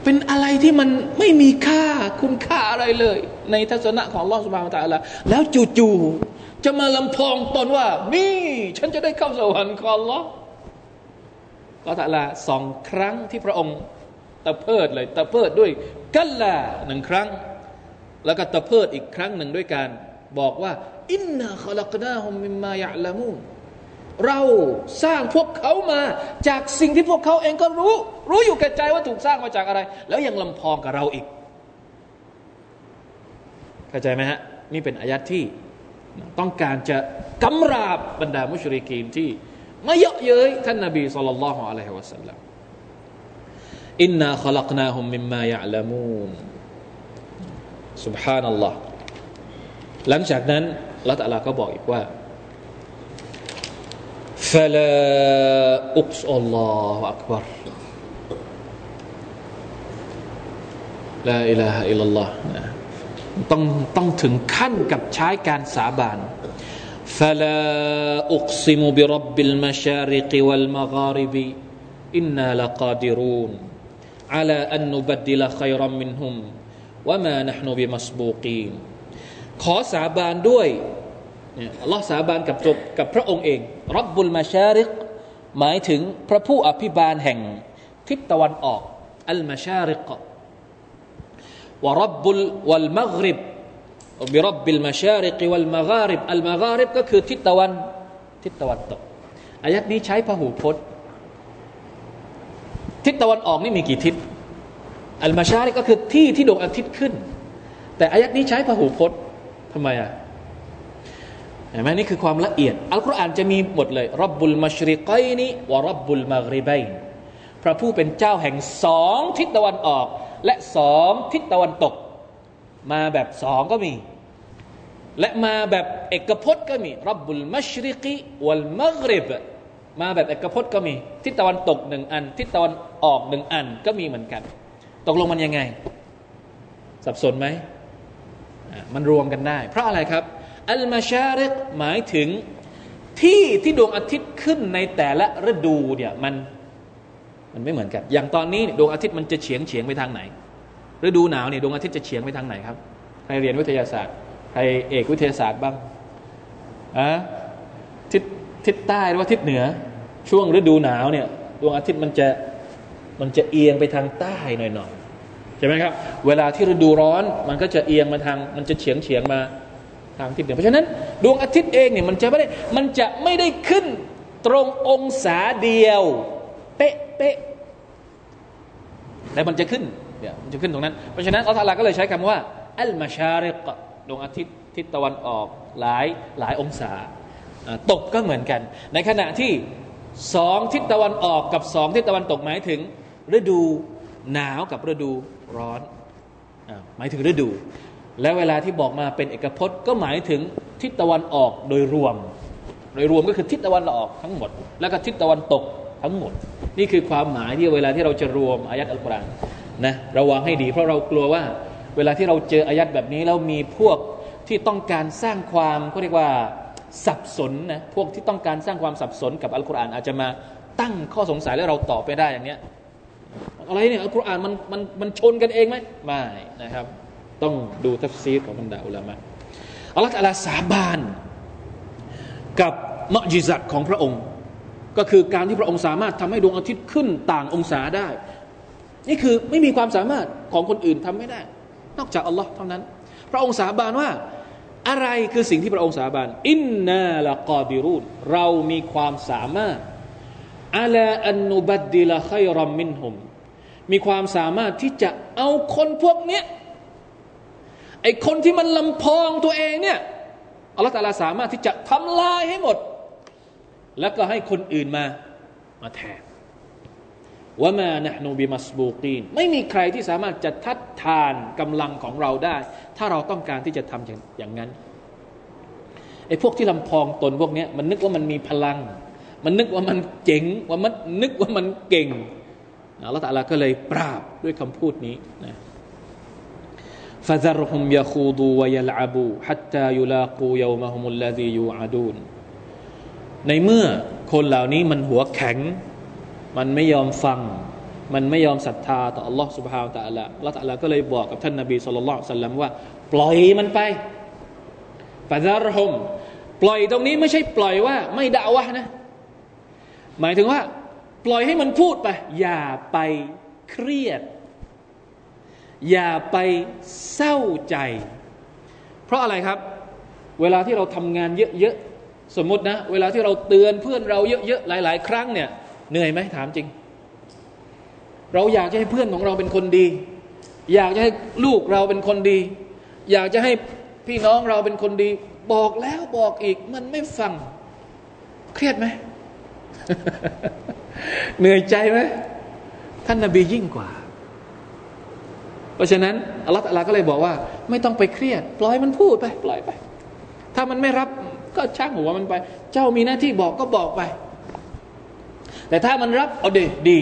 เป็นอะไรที่มันไม่มีค่าคุณค่าอะไรเลย ในทัศนะของลอสุบานตะละแล้วจู่ๆ จะมาลำพองตนว่า นี่ ฉันจะได้เข้าสวรรค์ของลอก็ตะลาสองครั้งที่พระองค์ตะเพิดเลยตะเพิดด้วยกัลลาหนึ่งครั้ง แล้วก็ตะเพิดอีกครั้งหนึ่งด้วยการบอกว่า อินนาขลักนาฮุมมิมายะละมูเราสร้างพวกเขามา จากสิ่งที่พวกเขาเองก็รู้ รู้อยู่แก่ใจว่าถูกสร้างมาจากอะไร แล้วยังลำพองกับเราอีก เข้าใจไหมฮะ นี่เป็นอายัดที่ ต้องการจะกำราบบรรดามุชริกีนที่มาเยาะเย้ยท่านนบีสุลต่านละฮ์อะลัยฮิวะสัลลัมอินนาขลักนาฮุมมิมมายะละมูน سبحان อัลลอฮ์หลังจากนั้นละตัลลาก็บอกอีกว่า فلا أقص الله أكبر لا إله إلا الله ต้องต้องถึงขั้นกับใช้การสาบาน فلا أقسم برب المشارق والمغارب إنا لقادرون على أن نبدل خيرا منهم وما نحن بمسبوقين ขอสาบานด้วยเนี่ยอัลลอฮ์สาบานกับจบกับพระองค์เองรับบุลมาชาริกหมายถึงพระผู้อภิบาลแห่งทิศตะวันออกอัลมาชาริก วรับบุลวัลมักริบบิรับบิลมาชาริกวัลมากริบอัลมากริบก็คือทิศตะวันทิศตะวันตกอายัดนี้ใช้พหูพจน์ ทิศตะวันออกนี่มีกี่ทิศอัลมาชาริกก็คือที่ที่ดวงอาทิตย์ขึ้น แต่อายัดนี้ใช้พหูพจน์ทำไมอะเห็นไหมนี่คือความละเอียดอัลกุรอานจะมีหมดเลยรับบุลมัชริกัยนี้วรับบุลมากริบัยพระผู้เป็นเจ้าแห่งสองทิศตะวันออก และสองทิศตะวันตก มาแบบสองก็มี และมาแบบเอกพจน์ก็มีรับบุลมัชริกีวัลมักริบมาแบบเอกพจน์ก็มี ทิศตะวันตกหนึ่งอัน ทิศตะวันออกหนึ่งอันก็มีเหมือนกัน ตกลงมันยังไง สับสนไหมมันรวมกันได้ เพราะอะไรครับ อัลมาชาริกหมายถึงที่ที่ดวงอาทิตย์ขึ้นในแต่ละฤดูเนี่ยมัน มันไม่เหมือนกัน อย่างตอนนี้ดวงอาทิตย์มันจะเฉียงเฉียงไปทางไหนฤดูหนาวเนี่ยดวงอาทิตย์จะเฉียงไปทางไหนครับใครเรียนวิทยาศาสตร์ใครเอกวิทยาศาสตร์บ้างอะทิศทิศใต้หรือว่าทิศเหนือ ช่วงฤดูหนาวเนี่ยดวงอาทิตย์มันจะมันจะเอียงไปทางใต้หน่อยๆใช่ไหมครับ เวลาที่ฤดูร้อนมันก็จะเอียงมาทางมันจะเฉียงเฉียงมาทางทิศเหนือเพราะฉะนั้น ดวงอาทิตย์เองเนี่ยมันจะไม่ได้มันจะไม่ได้ขึ้นตรงองศาเดียว เป๊ะเป๊ะแต่มันจะขึ้นเนี่ยมันจะขึ้นตรงนั้น เพราะฉะนั้นอัลลอฮฺก็เลยใช้คำว่า อัลมาชาริกดวงอาทิตย์ทิศตะวันออกหลายหลายองศาตกก็เหมือนกัน ในขณะที่สองทิศตะวันออกกับสองทิศตะวันตกหมายถึง ฤดูหนาวกับฤดูร้อนหมายถึงฤดู แล้วเวลาที่บอกมาเป็นเอกพจน์ก็หมายถึงทิศตะวันออกโดยรวม โดยรวมก็คือทิศตะวันออกทั้งหมด แล้วก็ทิศตะวันตก ทั้งหมด นี่คือความหมายที่เวลาที่เราจะรวมอายัดอัลกุรอานนะระวังให้ดีเพราะเรากลัวว่า เวลาที่เราเจออายัดแบบนี้แล้วมีพวกที่ต้องการสร้างความเขาเรียกว่าสับสนนะพวกที่ต้องการสร้างความสับสนกับอัลกุรอานอาจจะมาตั้งข้อสงสัยแล้วเราตอบไปได้อย่างเนี้ยอะไรเนี่ยอัลกุรอานมันมันมันชนกันเองไหมไม่นะครับ ต้องดูตัฟซีรของบรรดาอุลามะอัลลอฮฺอาลาสาบานกับมุอฺญิซัตของพระองค์ ก็คือการที่พระองค์สามารถทำให้ดวงอาทิตย์ขึ้นต่างองศาได้ นี่คือไม่มีความสามารถของคนอื่นทำไม่ได้ นอกจากอัลลอฮ์เท่านั้น พระองค์สาบานว่าอะไรคือสิ่งที่พระองค์สาบานإنا لقادرون เรามีความสามารถอัลาอันนุบัดดิละขัยรัมมินหุมมีความสามารถที่จะเอาคนพวกเนี้ยไอคนที่มันลำพองตัวเองเนี่ยอัลลอฮฺตาลาสามารถที่จะทำลายให้หมด แล้วก็ให้คนอื่นมามาแทนว่ามานะนูบิมัสบูกีนไม่มีใครที่สามารถจะทัดทานกำลังของเราได้ ถ้าเราต้องการที่จะทำอย่างอย่างนั้นไอ้พวกที่ลำพองตนพวกนี้มันนึกว่ามันมีพลัง มันนึกว่ามันเจ๋งว่ามันนึกว่ามันเก่งอัลลอฮฺตาลาก็เลยปราบด้วยคำพูดนี้นะ فذرهم يخوضوا ويلعبوا حتى يلاقوا يومهم الذي يوعدون ในเมื่อคนเหล่านี้มันหัวแข็ง มันไม่ยอมฟัง มันไม่ยอมศรัทธาต่อ Allah سبحانه และ تعالى Allah تعالى ก็เลยบอกกับท่านนบีสุลต่านสัลลัมว่า ปล่อยมันไปฟาซารฮมปล่อยตรงนี้ไม่ใช่ปล่อยว่า ไม่ด่าวะนะ หมายถึงว่า ปล่อยให้มันพูดไป อย่าไปเครียดอย่าไปเศร้าใจ เพราะอะไรครับ เวลาที่เราทำงานเยอะๆ สมมตินะ เวลาที่เราเตือนเพื่อนเราเยอะๆหลาย ๆ ครั้งเนี่ยเหนื่อยไหมถามจริง เราอยากจะให้เพื่อนของเราเป็นคนดี อยากจะให้ลูกเราเป็นคนดี อยากจะให้พี่น้องเราเป็นคนดี บอกแล้วบอกอีกมันไม่ฟัง เครียดไหมเหนื่อยใจไหมท่านนาบียิ่งกว่า เพราะฉะนั้นอัลลอฮฺก็เลยบอกว่า ไม่ต้องไปเครียด ปล่อยมันพูดไป ปล่อยไป ถ้ามันไม่รับ ก็ช่างหัวมันไป เจ้ามีหน้าที่บอกก็บอกไป แต่ถ้ามันรับเอาดีดี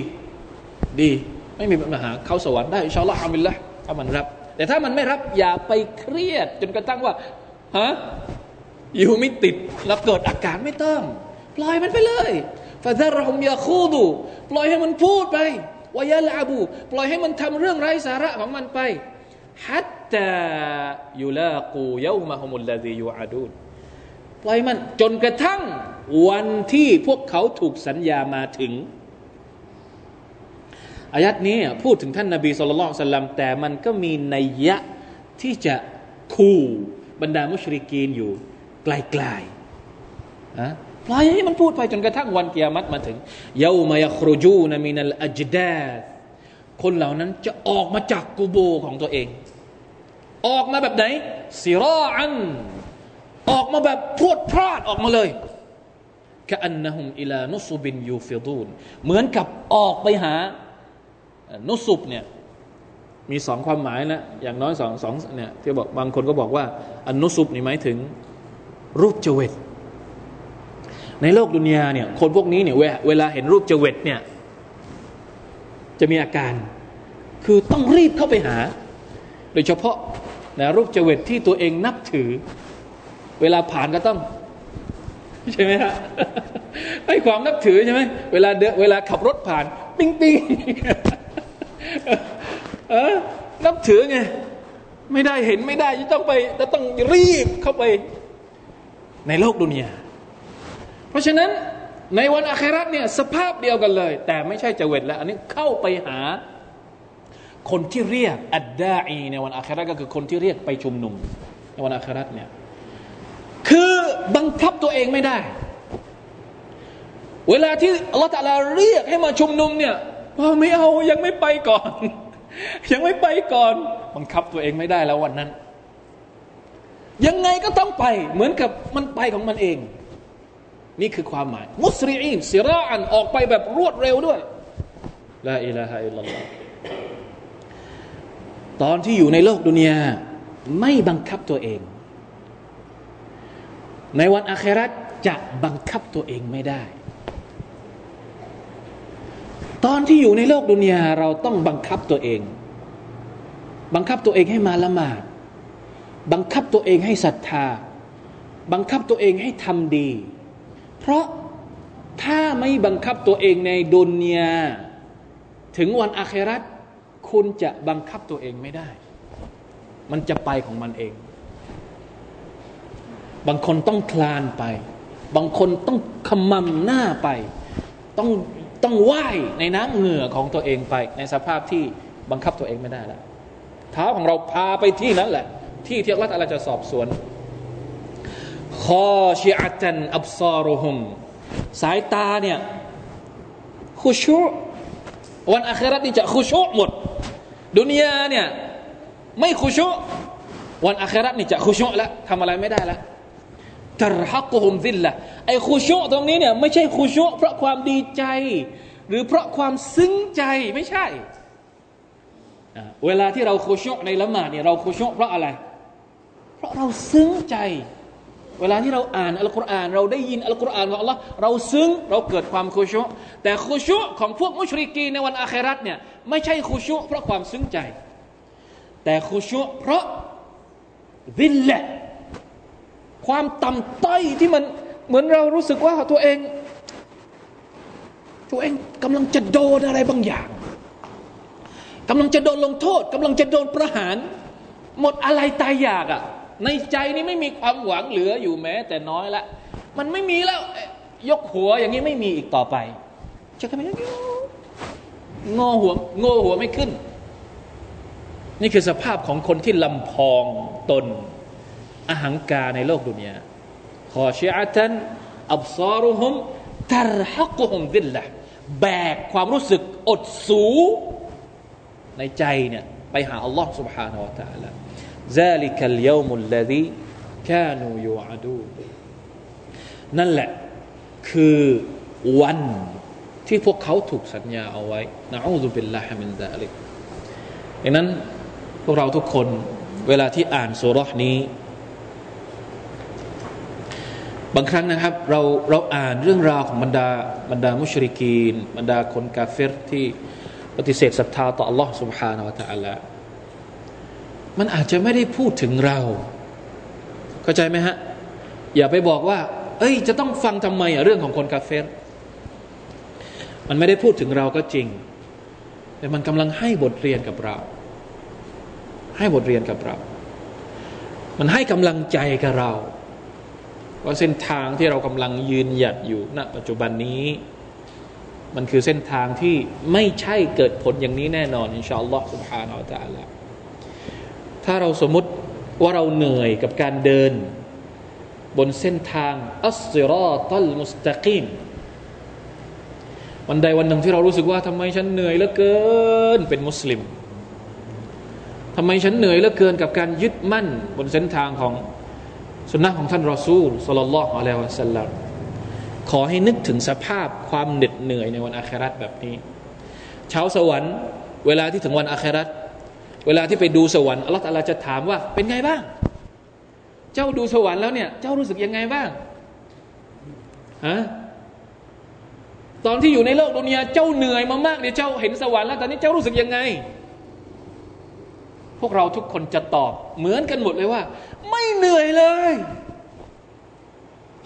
ดี ไม่มีปัญหาเข้าสวรรค์ได้อิชาอัลลอฮฺฮามิลละถ้ามันรับ แต่ถ้ามันไม่รับอย่าไปเครียด จนกระทั่งว่าฮะอยู่ไม่ติดแล้วเกิดอาการไม่ต้องปล่อยมันไปเลยฟาซารหุมยาคูดูปล่อยให้มันพูดไปวายาลาบู ปล่อยให้มันทำเรื่องไร้สาระของมันไปฮัตตายุลากูยามาฮุมุลลาดียูอาดูน ปล่อยมัน จนกระทั่งวันที่พวกเขาถูกสัญญามาถึงอายัดนี้พูดถึงท่านนาบีสุลต่านสัลลัมแต่มันก็มีนัยยะที่จะคู่บรรดามุชริกีนอยู่ไกลๆนะปล่อยให้มันพูดไปจนกระทั่งวันกิยามัตมาถึงเยาวมายครูจูนามินัลอัจดาคนเหล่านั้นจะออกมาจากกูโบของตัวเอง ออกมาแบบไหนสิรออัน ออกมาแบบพรวดพลาดออกมาเลยกะอันนะฮุมอิลานุสุบินยูฟิดูนเหมือนกับออกไปหานุสุบเนี่ยมีสองความหมายนะอย่างน้อยสองสองเนี่ยที่บอกบางคนก็บอกว่า อันนุสุบนี่หมายถึงรูปเจวิตในโลกดุนยาเนี่ยคนพวกนี้เนี่ยเวลาเห็นรูปเจวิตเนี่ยจะมีอาการ คือต้องรีบเข้าไปหา โดยเฉพาะนะรูปเจวิตที่ตัวเองนับถือ เวลาผ่านก็ต้อง ใช่ไหมฮะให้ความนับถือใช่ไหมเวลาเดเวลาขับรถผ่าน ปิ้งปิ้งเออนับถือไงไม่ได้เห็นไม่ได้จะต้องไปจะต้องรีบเข้าไปในโลกดุนยาเพราะฉะนั้นในวันอาคราเนี่ยสภาพเดียวกันเลย แต่ไม่ใช่จะเวทแล้ว อันนี้เข้าไปหา คนที่เรียกอัดดาอีในวันอาคราก็คือคนที่เรียกไปชุมนุม ในวันอาคราเนี่ย บังคับตัวเองไม่ได้ เวลาที่อัลลอฮฺตะลาเรียกให้มาชุมนุมเนี่ยไม่เอายังไม่ไปก่อน ยังไม่ไปก่อน บังคับตัวเองไม่ได้แล้ววันนั้น ยังไงก็ต้องไป เหมือนกับมันไปของมันเอง นี่คือความหมาย มุสลิมสิราอันออกไปแบบรวดเร็วด้วยลาอิลาฮะอิลลัลลอฮตอนที่อยู่ในโลกดุนยาไม่บังคับตัวเอง ในวันอาคราจะบังคับตัวเองไม่ได้ ตอนที่อยู่ในโลกดุนยาเราต้องบังคับตัวเอง บังคับตัวเองให้มาละหมาด บังคับตัวเองให้ศรัทธา บังคับตัวเองให้ทำดี เพราะถ้าไม่บังคับตัวเองในดุนยาถึงวันอาคราคุณจะบังคับตัวเองไม่ได้ มันจะไปของมันเอง บางคนต้องคลานไป บางคนต้องขมำหน้าไป ต้องต้องว่ายในน้ำเหงื่อของตัวเองไป ในสภาพที่บังคับตัวเองไม่ได้แล้วเท้าของเราพาไปที่นั้นแหละ ที่ที่รัฐอะไรจะสอบสวนคอชิอาจันอับซารุฮุมสายตาเนี่ยคุชุวันอาคราตนี่จะคุชุหมด ดุนยาเนี่ยไม่คุชุวันอาคราตนี่จะคุชุแล้วทำอะไรไม่ได้แล้ว ตรฮักกุมซิลละไอ้คุชุตรงนี้เนี่ยไม่ใช่คุชุเพราะความดีใจ หรือเพราะความซึ้งใจไม่ใช่ เวลาที่เราคุชุในละหมาดเนี่ยเราคุชุเพราะอะไร เพราะเราซึ้งใจ เวลาที่เราอ่านอัลกุรอาน เราได้ยินอัลกุรอานของอัลลอฮ์เราซึ้งเราเกิดความคุชุแต่คุชุของพวกมุชริกีในวันอาคราตเนี่ยไม่ใช่คุชุเพราะความซึ้งใจ แต่คุชุเพราะวิลละ ความต่ำต้อยที่มันเหมือนเรารู้สึกว่าตัวเอง ตัวเองกำลังจะโดนอะไรบางอย่างกำลังจะโดนลงโทษกำลังจะโดนประหาร หมดอะไรตายอยากอะ่ะ ในใจนี้ไม่มีความหวังเหลืออยู่แม้ แต่น้อยละ มันไม่มีแล้วยกหัวอย่างนี้ไม่มีอีกต่อไปจะทำยังไมงอหัวงอหัวไม่ขึ้น นี่คือสภาพของคนที่ลำพองตน อหังกาในโลกดุนยาขอชีอะตันอับซารุฮุมตรฮักุฮุมดิลละแบกความรู้สึกอดสูในใจเนี่ยไปหาอัลลอฮ์ سبحانه และ تعالى ذلك اليوم الذي كانوا يوعدون นั่นแหละคือวันที่พวกเขาถูกสัญญาเอาไว้นะอูซุบิลลาฮิมินซาลิกดังนั้นพวกเราทุกคนเวลาที่อ่านสุรษนี้ บางครั้งนะครับเราเราอ่านเรื่องราวของบรรดาบรรดามุชริกีน บรรดาคนกาเฟรที่ปฏิเสธศรัทธาต่อ Allah سبحانه และ تعالى มันอาจจะไม่ได้พูดถึงเรา เข้าใจไหมฮะ อย่าไปบอกว่า เอ้ย จะต้องฟังทำไมอะเรื่องของคนกาเฟรมันไม่ได้พูดถึงเราก็จริง แต่มันกำลังให้บทเรียนกับเรา ให้บทเรียนกับเรา มันให้กำลังใจกับเรา ว่าเส้นทางที่เรากำลังยืนหยัดอยู่ณปัจจุบันนี้ มันคือเส้นทางที่ไม่ใช่เกิดผลอย่างนี้แน่นอนอินชาอัลลอฮ์ سبحانه และ تعالى ถ้าเราสมมติว่าเราเหนื่อยกับการเดิน บนเส้นทางอัสซิรอตัลมุสตะกีมวันใดวันหนึ่งที่เรารู้สึกว่าทำไมฉันเหนื่อยเหลือเกินเป็นมุสลิมทำไมฉันเหนื่อยเหลือเกินกับการยึดมั่น บนเส้นทางของ สุนนะของท่านรอซูลสลลัลลอฮุอะลัยฮิวะสัลลัมขอให้นึกถึงสภาพความเหน็ดเหนื่อยในวันอาคราตแบบนี้ชาวสวรรค์ เวลาที่ถึงวันอาคราตเวลาที่ไปดูสวรรค์อัลลอฮฺตาลาจะถามว่า เป็นไงบ้าง เจ้าดูสวรรค์แล้วเนี่ย เจ้ารู้สึกยังไงบ้างฮะตอนที่อยู่ในโลกดุนยาเจ้าเหนื่อยมามากเนี่ยเจ้าเห็นสวรรค์แล้วตอนนี้เจ้ารู้สึกยังไง พวกเราทุกคนจะตอบ เหมือนกันหมดเลยว่า ไม่เหนื่อยเลย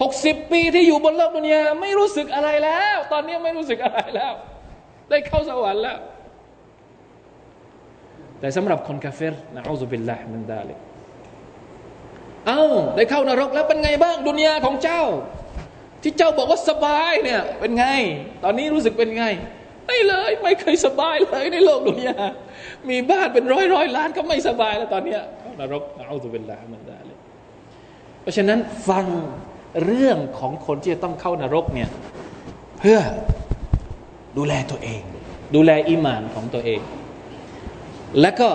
หกสิบปีที่อยู่บนโลกดุนยาไม่รู้สึกอะไรแล้ว ตอนนี้ไม่รู้สึกอะไรแล้ว ได้เข้าสวรรค์แล้ว แต่สำหรับคนกาเฟรนะอัลลอฮฺบิลลาฮ์มันดาเลยเอา้าได้เข้านรกแล้วเป็นไงบ้างดุนยาของเจ้า ที่เจ้าบอกว่าสบายเนี่ยเป็นไง ตอนนี้รู้สึกเป็นไง ไม่เลย ไม่เคยสบายเลยในโลกดุนยา มีบ้านเป็นร้อยร้อยล้านก็ไม่สบายแล้วตอนเนี้ยนรกเอาตัวเป็นลามันได้เลยเพราะฉะนั้นฟังเรื่องของคนที่จะต้องเข้านรกเนี่ยเพื่อดูแลตัวเอง ดูแลอิมานของตัวเอง และก็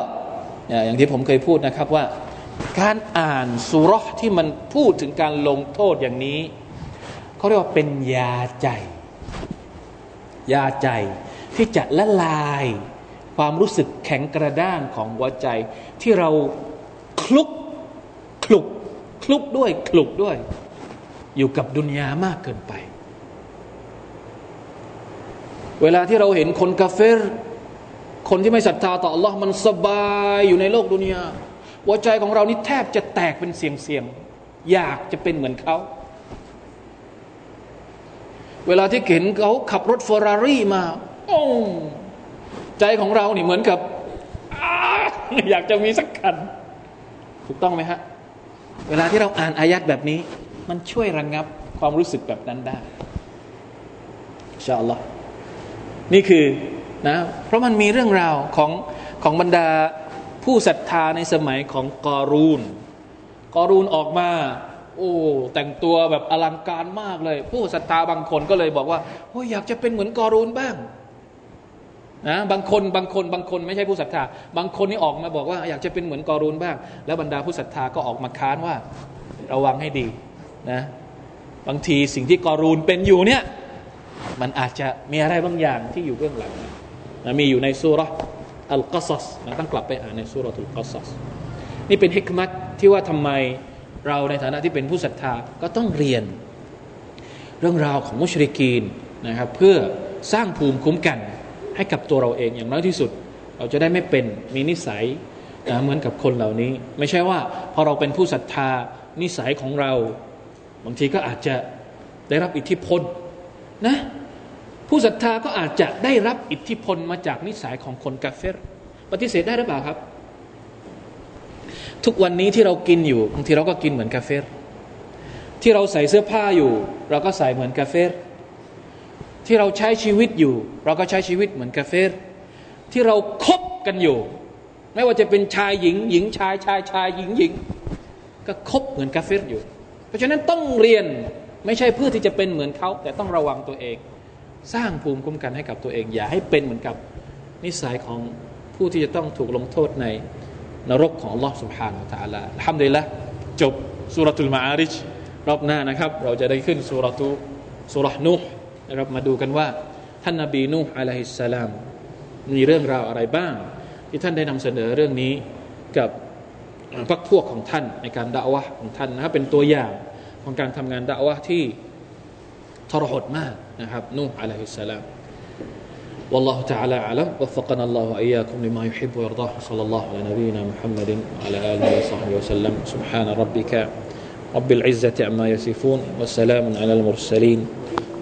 อย่างที่ผมเคยพูดนะครับว่า การอ่านสุรษที่มันพูดถึงการลงโทษอย่างนี้เขาเรียกว่าเป็นยาใจ ยาใจที่จะละลาย ความรู้สึกแข็งกระด้างของหัวใจ ที่เราคลุกคลุกคลุกด้วยคลุกด้วย อยู่กับดุนยามากเกินไป เวลาที่เราเห็นคนกาเฟรคนที่ไม่ศรัทธาต่อ Allah มันสบายอยู่ในโลกดุนยาหัวใจของเรานี่แทบจะแตกเป็นเสียงๆอยากจะเป็นเหมือนเขาเวลาที่เห็นเขาขับรถเฟอร์รารี่มา โอ้ ใจของเราเนี่เหมือนกับอยากจะมีสักคัน ถูกต้องไหมฮะ เวลาที่เราอ่านอายัดแบบนี้ มันช่วยระงงับความรู้สึกแบบนั้นได้ชาอัลลอฮ์นี่คือนะเพราะมันมีเรื่องราวของของบรรดาผู้ศรัทธาในสมัยของกอรูน กอรูนออกมา โอ้แต่งตัวแบบอลังการมากเลย ผู้ศรัทธาบางคนก็เลยบอกว่าโอ้อยากจะเป็นเหมือนกอรูนบ้าง นะบางคนบางคนบางคนไม่ใช่ผู้ศรัทธา บางคนนี่ออกมาบอกว่าอยากจะเป็นเหมือนกอรูนบ้าง แล้วบรรดาผู้ศรัทธาก็ออกมาค้านว่าระวังให้ดีนะบางทีสิ่งที่กอรูนเป็นอยู่เนี่ยมันอาจจะมีอะไรบางอย่างที่อยู่เบื้องหลังนะมีอยู่ในสุรอัลกัสสนะต้องกลับไปอ่านในสุรอัลกัสสนี่เป็นฮิกมัตที่ว่าทำไมเราในฐานะที่เป็นผู้ศรัทธาก็ต้องเรียน เรื่องราวของมุชริกีนนะครับเพื่อสร้างภูมิคุ้มกัน ให้กับตัวเราเองอย่างน้อยที่สุด เราจะได้ไม่เป็นมีนิสัยนะเหมือนกับคนเหล่านี้ ไม่ใช่ว่าพอเราเป็นผู้ศรัทธานิสัยของเรา บางทีก็อาจจะได้รับอิทธิพลนะผู้ศรัทธาก็อาจจะได้รับอิทธิพลมาจากนิสัยของคนกาเฟรปฏิเสธได้หรือเปล่าครับ ทุกวันนี้ที่เรากินอยู่บางทีเราก็กินเหมือนกาเฟรที่เราใส่เสื้อผ้าอยู่ เราก็ใส่เหมือนกาเฟร ที่เราใช้ชีวิตอยู่ เราก็ใช้ชีวิตเหมือนกาเฟรที่เราคบกันอยู่ ไม่ว่าจะเป็นชายหญิง หญิงชายชายชายหญิงหญิง ก็คบเหมือนกาเฟรอยู่ เพราะฉะนั้นต้องเรียนไม่ใช่เพื่อที่จะเป็นเหมือนเขา แต่ต้องระวังตัวเอง สร้างภูมิคุ้มกันให้กับตัวเอง อย่าให้เป็นเหมือนกับนิสัยของผู้ที่จะต้องถูกลงโทษในนรกของ Allah سبحانه และ تعالى ทำได้ละจบสุรทูลมาอาริชรอบหน้านะครับ เราจะได้ขึ้นสุรทูสุรนูห์ นะครับมาดูกันว่า ท่านนบีนูห์อะลัยฮิสสลามมีเรื่องราวอะไรบ้าง ที่ท่านได้นำเสนอเรื่องนี้กับพรรคพวกของท่านในการด่าวะของท่านนะครับเป็นตัวอย่างของการทำงานด่าวะที่ทรหดมากนะครับนูห์อะลัยฮิสสลาม والله تعالى أعلم وفقنا الله وإياكم لما يحب ويرضاه صلى الله على نبينا محمد وعلى آله وصحبه وسلم سبحان ربك رب العزة عما يصفون وسلام على المرسلين